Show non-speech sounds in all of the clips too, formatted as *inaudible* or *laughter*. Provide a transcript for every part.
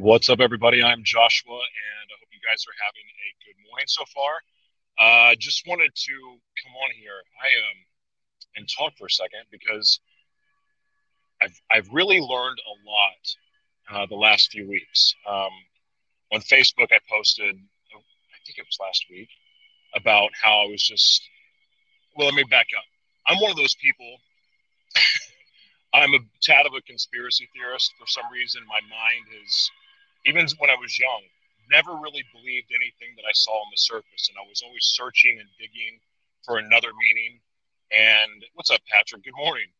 What's up, everybody? I'm Joshua, and I hope you guys are having a good morning so far. Uh, just wanted to come on here, I um, and talk for a second because I've I've really learned a lot uh, the last few weeks. Um, on Facebook, I posted, oh, I think it was last week, about how I was just. Well, let me back up. I'm one of those people. *laughs* I'm a tad of a conspiracy theorist for some reason. My mind is even when I was young, never really believed anything that I saw on the surface, and I was always searching and digging for another meaning. And what's up, Patrick? Good morning.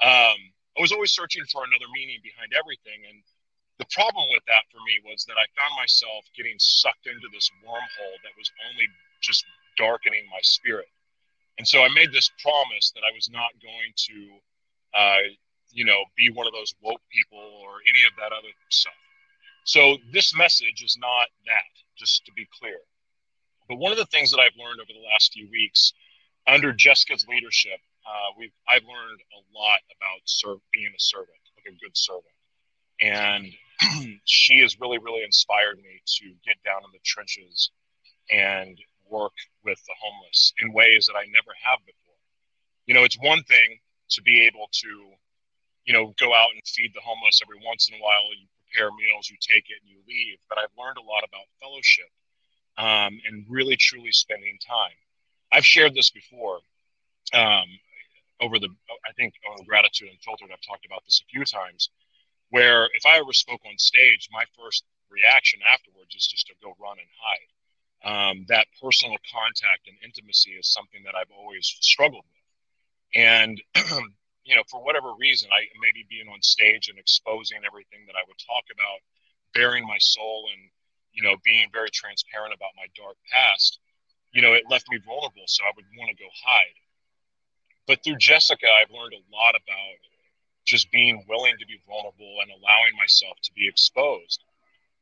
Um, I was always searching for another meaning behind everything, and the problem with that for me was that I found myself getting sucked into this wormhole that was only just darkening my spirit. And so I made this promise that I was not going to, uh, you know, be one of those woke people or any of that other stuff. So this message is not that, just to be clear. But one of the things that I've learned over the last few weeks under Jessica's leadership, uh, we've I've learned a lot about serve, being a servant, like a good servant, and *clears throat* she has really, really inspired me to get down in the trenches and work with the homeless in ways that I never have before. You know, it's one thing to be able to, you know, go out and feed the homeless every once in a while. You prepare meals, you take it, and you leave. But I've learned a lot about fellowship um, and really, truly spending time. I've shared this before. Um, over the, I think on Gratitude Unfiltered, I've talked about this a few times. Where if I ever spoke on stage, my first reaction afterwards is just to go run and hide. Um, that personal contact and intimacy is something that I've always struggled with. And *clears throat* you know, for whatever reason, I maybe being on stage and exposing everything that I would talk about, baring my soul and, you know, being very transparent about my dark past, you know, it left me vulnerable. So I would want to go hide. But through Jessica, I've learned a lot about just being willing to be vulnerable and allowing myself to be exposed.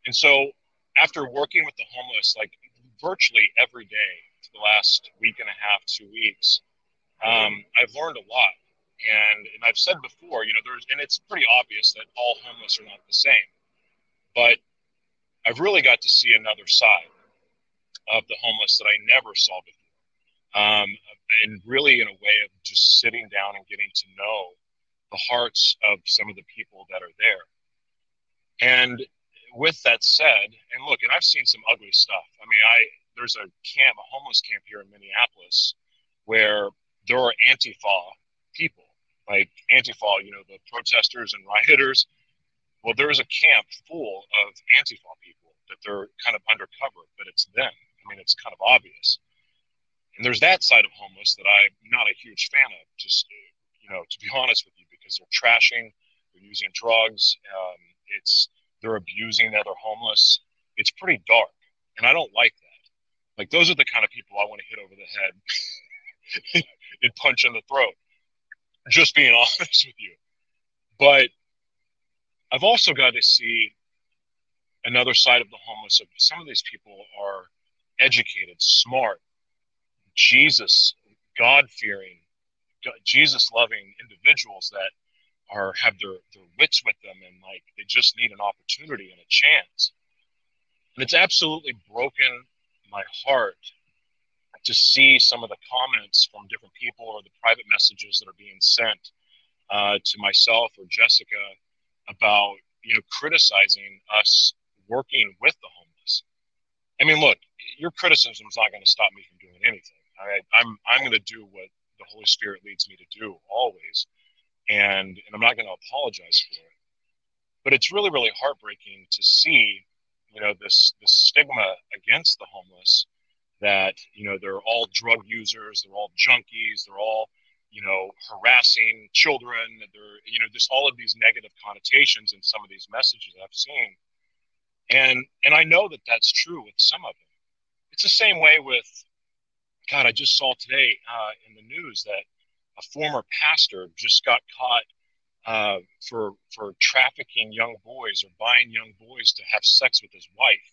And so after working with the homeless, like virtually every day for the last week and a half, two weeks, um, I've learned a lot and, and I've said before, you know, there's, and it's pretty obvious that all homeless are not the same. But I've really got to see another side of the homeless that I never saw before. Um, and really in a way of just sitting down and getting to know the hearts of some of the people that are there. And with that said, and look, and I've seen some ugly stuff. I mean, I there's a camp, a homeless camp here in Minneapolis, where there are Antifa people like Antifa, you know, the protesters and rioters. Well, there is a camp full of Antifa people that they're kind of undercover, but it's them. I mean, it's kind of obvious. And there's that side of homeless that I'm not a huge fan of, just, you know, to be honest with you, because they're trashing, they're using drugs, um, it's, they're abusing the other homeless. It's pretty dark. And I don't like that. Like, those are the kind of people I want to hit over the head *laughs* and punch in the throat just being *laughs* honest with you. But I've also got to see another side of the homeless. Some of these people are educated, smart, Jesus, God fearing, Jesus loving individuals that are have their, their wits with them and like they just need an opportunity and a chance. And it's absolutely broken my heart to see some of the comments from different people or the private messages that are being sent uh, to myself or Jessica about you know criticizing us working with the homeless. I mean, look, your criticism is not going to stop me from doing anything. I, I'm I'm going to do what the Holy Spirit leads me to do always, and and I'm not going to apologize for it. But it's really really heartbreaking to see you know this this stigma against the homeless that you know they're all drug users, they're all junkies, they're all you know harassing children. They're you know just all of these negative connotations in some of these messages I've seen, and and I know that that's true with some of them. It's the same way with God. I just saw today uh, in the news that a former pastor just got caught uh, for for trafficking young boys or buying young boys to have sex with his wife.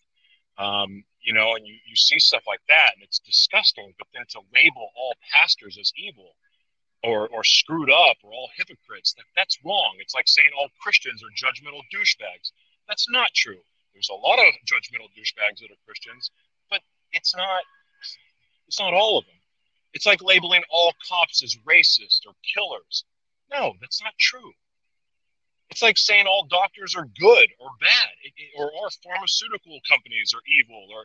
Um, you know, and you, you see stuff like that and it's disgusting. But then to label all pastors as evil or, or screwed up or all hypocrites, that, that's wrong. It's like saying all Christians are judgmental douchebags. That's not true. There's a lot of judgmental douchebags that are Christians, but it's not it's not all of them. It's like labeling all cops as racist or killers. No, that's not true. It's like saying all doctors are good or bad, or pharmaceutical companies are evil, or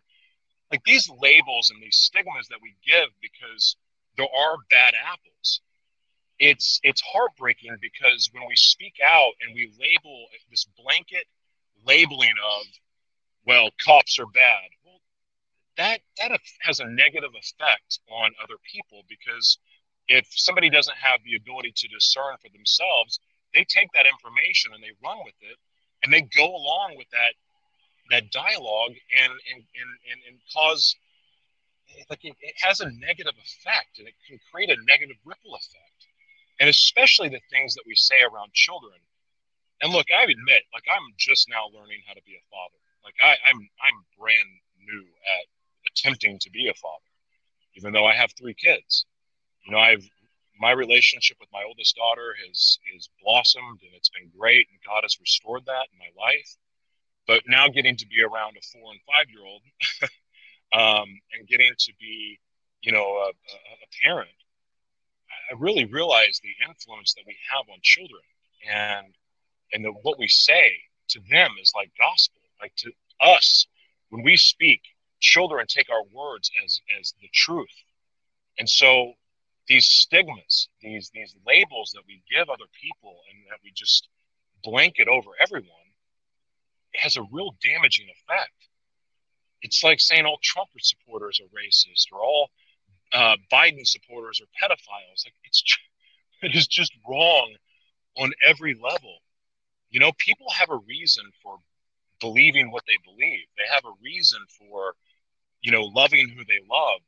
like these labels and these stigmas that we give because there are bad apples. It's it's heartbreaking because when we speak out and we label this blanket labeling of, well, cops are bad. Well, that that has a negative effect on other people because if somebody doesn't have the ability to discern for themselves, they take that information and they run with it and they go along with that that dialogue and and and, and, and cause like it, it has a negative effect and it can create a negative ripple effect. And especially the things that we say around children. And look i admit like i'm just now learning how to be a father. Like I, i'm i'm brand new at attempting to be a father even though i have three kids. You know i've my relationship with my oldest daughter has is blossomed and it's been great and god has restored that in my life. But now getting to be around a four and five year old *laughs* um, and getting to be you know a, a, parent i really realize the influence that we have on children and and the, what we say to them is like gospel. Like to us when we speak children take our words as as the truth. And so these stigmas, these these labels that we give other people and that we just blanket over everyone, it has a real damaging effect. It's like saying all Trump supporters are racist or all uh, Biden supporters are pedophiles. Like it's *laughs* it is just wrong on every level. You know, people have a reason for believing what they believe. They have a reason for, you know, loving who they love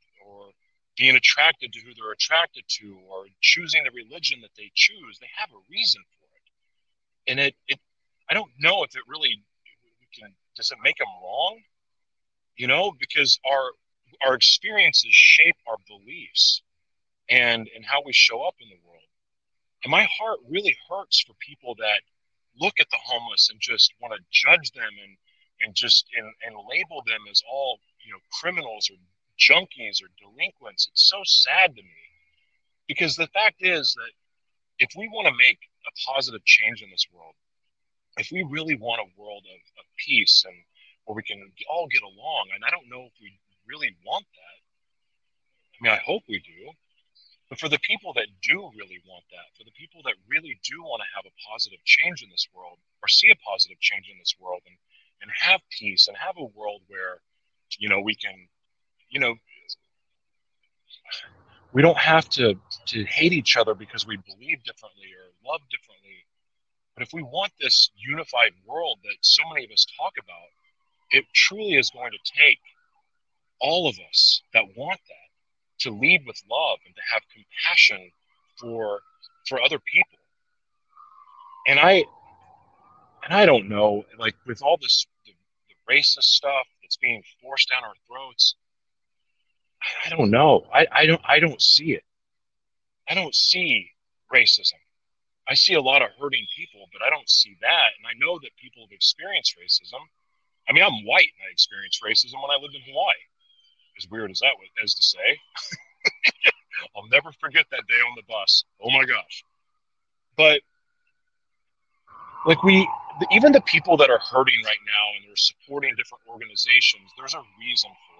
being attracted to who they're attracted to or choosing the religion that they choose they have a reason for it. And it, it i don't know if it really can does it make them wrong? You know because our our experiences shape our beliefs and and how we show up in the world. And my heart really hurts for people that look at the homeless and just want to judge them and and just and, and label them as all you know criminals or junkies or delinquents. It's so sad to me because the fact is that if we want to make a positive change in this world, if we really want a world of, of peace and where we can all get along, and I don't know if we really want that. I mean, I hope we do. But for the people that do really want that, for the people that really do want to have a positive change in this world or see a positive change in this world and, and have peace and have a world where, you know, we can you know, we don't have to to hate each other because we believe differently or love differently. But if we want this unified world that so many of us talk about, it truly is going to take all of us that want that to lead with love and to have compassion for for other people. And I and I don't know, like with all this the, the racist stuff that's being forced down our throats, I don't know. I, I don't I don't see it. I don't see racism. I see a lot of hurting people, but I don't see that. And I know that people have experienced racism. I mean, I'm white and I experienced racism when I lived in Hawaii. As weird as that was to say. *laughs* I'll never forget that day on the bus. Oh my gosh. But like we even the people that are hurting right now and they're supporting different organizations, there's a reason for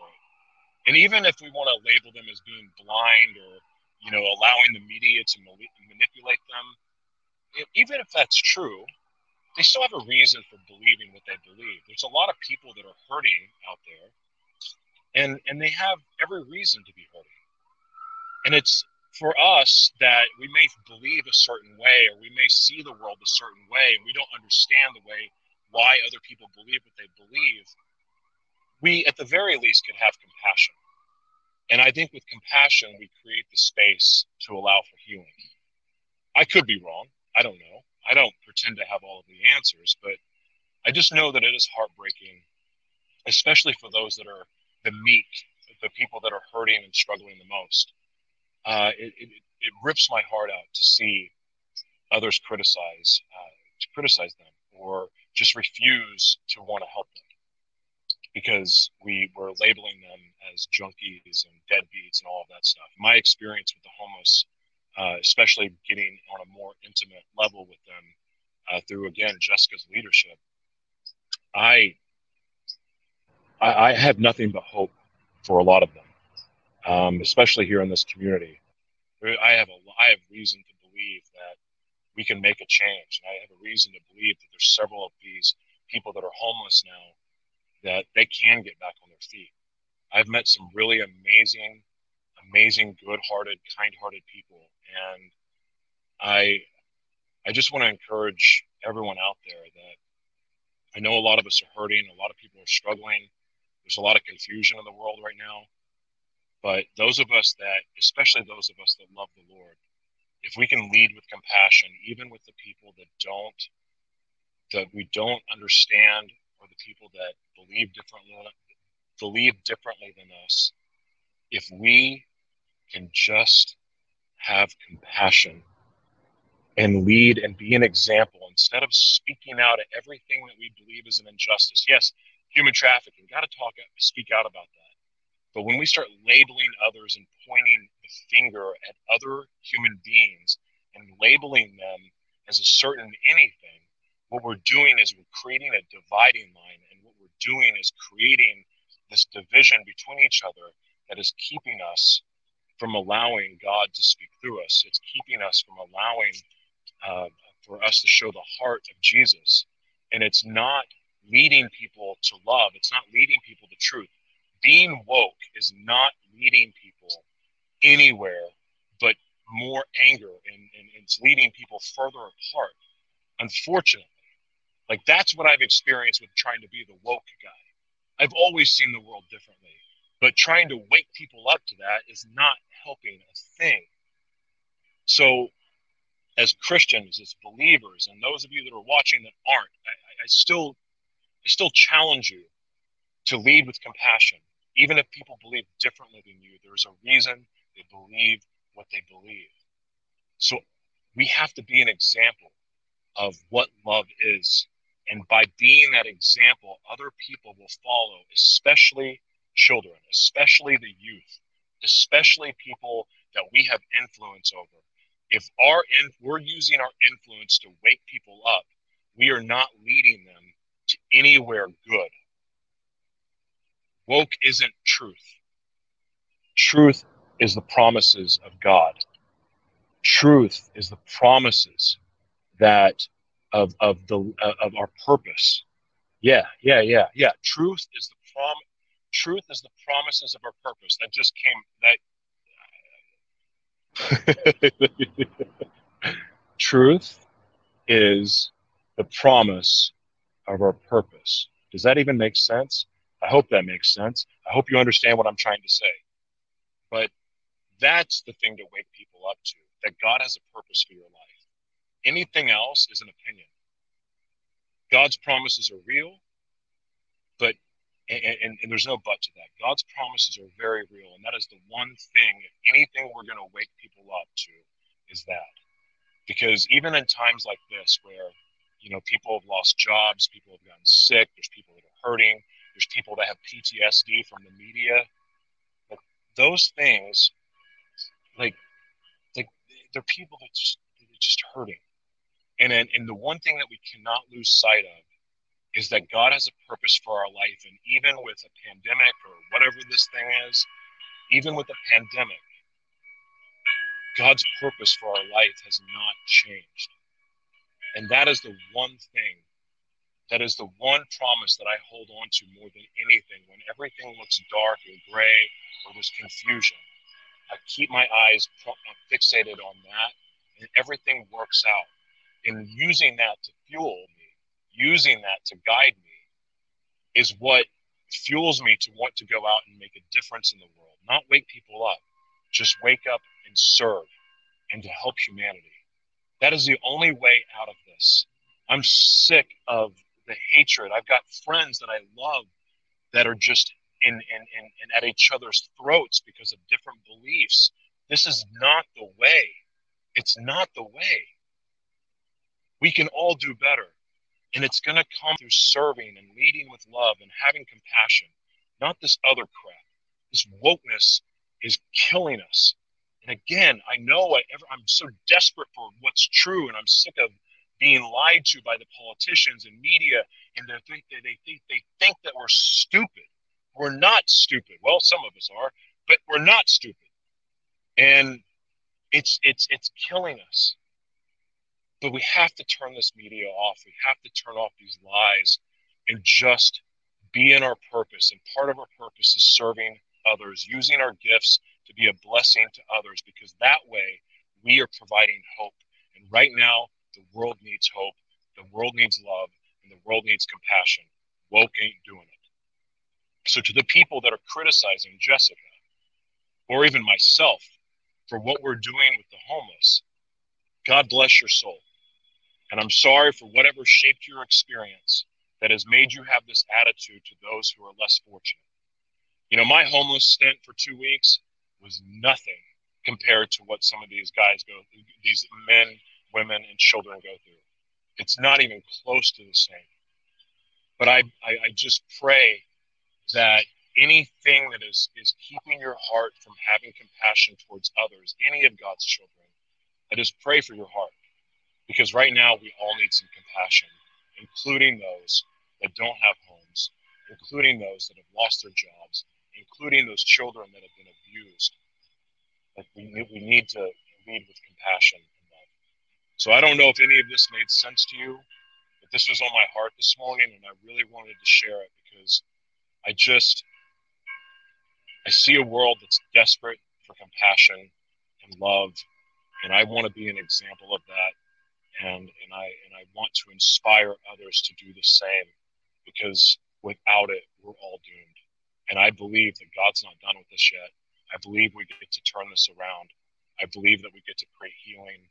and even if we want to label them as being blind or, you know, allowing the media to manipulate them, even if that's true, they still have a reason for believing what they believe. There's a lot of people that are hurting out there, and and they have every reason to be hurting. And it's for us that we may believe a certain way, or we may see the world a certain way, and we don't understand the way why other people believe what they believe we at the very least could have compassion. And I think with compassion, we create the space to allow for healing. I could be wrong. I don't know. I don't pretend to have all of the answers, but I just know that it is heartbreaking, especially for those that are the meek, the people that are hurting and struggling the most. Uh, it, it, it, rips my heart out to see others criticize, uh, to criticize them, or just refuse to want to help them. Because we were labeling them as junkies and deadbeats and all of that stuff. My experience with the homeless, uh, especially getting on a more intimate level with them uh, through again Jessica's leadership, I, I, I have nothing but hope for a lot of them, um, especially here in this community. I have a I have reason to believe that we can make a change, and I have a reason to believe that there's several of these people that are homeless now that they can get back on their feet. I've met some really amazing, amazing, good-hearted, kind-hearted people, and I, I just want to encourage everyone out there that I know a lot of us are hurting, a lot of people are struggling. There's a lot of confusion in the world right now, but those of us that, especially those of us that love the Lord, if we can lead with compassion, even with the people that don't, that we don't understand or the people that believe differently believe differently than us if we can just have compassion and lead and be an example instead of speaking out at everything that we believe is an injustice. Yes human trafficking got to talk speak out about that. But when we start labeling others and pointing the finger at other human beings and labeling them as a certain anything what we're doing is we're creating a dividing line and what we're doing is creating this division between each other that is keeping us from allowing god to speak through us. It's keeping us from allowing uh, for us to show the heart of jesus. And it's not leading people to love. It's not leading people to truth. Being woke is not leading people anywhere but more anger and, and it's leading people further apart. Unfortunately like that's what I've experienced with trying to be the woke guy. I've always seen the world differently, but trying to wake people up to that is not helping a thing. So, as Christians, as believers, and those of you that are watching that aren't, I, I still, I still challenge you to lead with compassion, even if people believe differently than you. There's a reason they believe what they believe. So, we have to be an example of what love is and by being that example, other people will follow, especially children, especially the youth, especially people that we have influence over. If our in, we're using our influence to wake people up, we are not leading them to anywhere good. Woke isn't truth. Truth is the promises of God. Truth is the promises that of of the uh, of our purpose. Yeah, yeah, yeah, yeah. Truth is the prom. Truth is the promises of our purpose. That just came. That *laughs* truth is the promise of our purpose. Does that even make sense? I hope that makes sense. I hope you understand what I'm trying to say. But that's the thing to wake people up to that God has a purpose for your life. Anything else is an opinion. God's promises are real, but and, and, and, there's no but to that. God's promises are very real, and that is the one thing. If anything, we're going to wake people up to is that, because even in times like this, where you know people have lost jobs, people have gotten sick, there's people that are hurting, there's people that have PTSD from the media, like those things, like like they're people that just they're just hurting and, and the one thing that we cannot lose sight of is that God has a purpose for our life. And even with a pandemic or whatever this thing is, even with a pandemic, God's purpose for our life has not changed. And that is the one thing, that is the one promise that I hold on to more than anything. When everything looks dark and gray or there's confusion, I keep my eyes uh, fixated on that and everything works out and using that to fuel me, using that to guide me, is what fuels me to want to go out and make a difference in the world. Not wake people up, just wake up and serve and to help humanity. That is the only way out of this. I'm sick of the hatred. I've got friends that I love that are just in, in, in, in at each other's throats because of different beliefs. This is not the way. It's not the way we can all do better. And it's going to come through serving and leading with love and having compassion, not this other crap. This wokeness is killing us. And again, I know I ever, I'm so desperate for what's true, and I'm sick of being lied to by the politicians and media, and they think they, they think they think that we're stupid. We're not stupid. Well, some of us are, but we're not stupid. And it's it's it's killing us. But we have to turn this media off. We have to turn off these lies and just be in our purpose. And part of our purpose is serving others, using our gifts to be a blessing to others, because that way we are providing hope. And right now, the world needs hope, the world needs love, and the world needs compassion. Woke ain't doing it. So, to the people that are criticizing Jessica, or even myself, for what we're doing with the homeless, God bless your soul. And I'm sorry for whatever shaped your experience that has made you have this attitude to those who are less fortunate. You know, my homeless stint for two weeks was nothing compared to what some of these guys go through, these men, women, and children go through. It's not even close to the same. But I, I, I just pray that anything that is, is keeping your heart from having compassion towards others, any of God's children, I just pray for your heart because right now, we all need some compassion, including those that don't have homes, including those that have lost their jobs, including those children that have been abused. Like we, we need to lead with compassion and love. So I don't know if any of this made sense to you, but this was on my heart this morning, and I really wanted to share it because I just I see a world that's desperate for compassion and love, and I want to be an example of that and and I and I want to inspire others to do the same because without it we're all doomed. And I believe that God's not done with this yet. I believe we get to turn this around. I believe that we get to create healing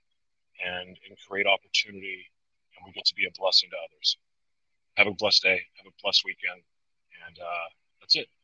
and and create opportunity and we get to be a blessing to others. Have a blessed day. Have a blessed weekend. And uh, that's it.